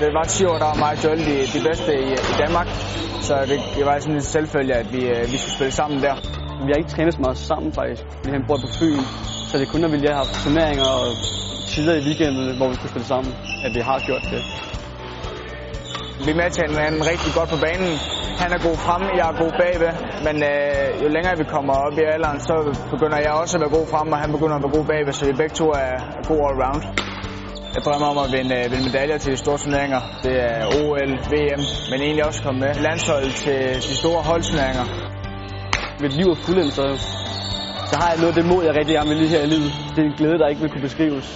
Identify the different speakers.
Speaker 1: Det var 10 år, der var mig og Joel de, de bedste i, i Danmark. Så det, det var sådan en selvfølge, at vi, øh, vi skulle spille sammen der.
Speaker 2: Vi har ikke trænet så meget sammen faktisk. Vi har bor på Fyn, så det kun når vi lige har haft turneringer og tider i weekenden, hvor vi kunne spille sammen, at vi har gjort det.
Speaker 1: Vi er med til hinanden rigtig godt på banen. Han er god frem, jeg er god bagved. Men øh, jo længere vi kommer op i alderen, så begynder jeg også at være god frem, og han begynder at være god bagved, så vi begge to er, er gode all round. Jeg drømmer om at vinde, øh, vinde medaljer til de store turneringer. Det er OL, VM, men egentlig også komme med landsholdet til de store holdturneringer.
Speaker 2: Mit liv er fuldendt, så, så har jeg noget af det mod, jeg rigtig gerne vil lige her i livet. Det er en glæde, der ikke vil kunne beskrives.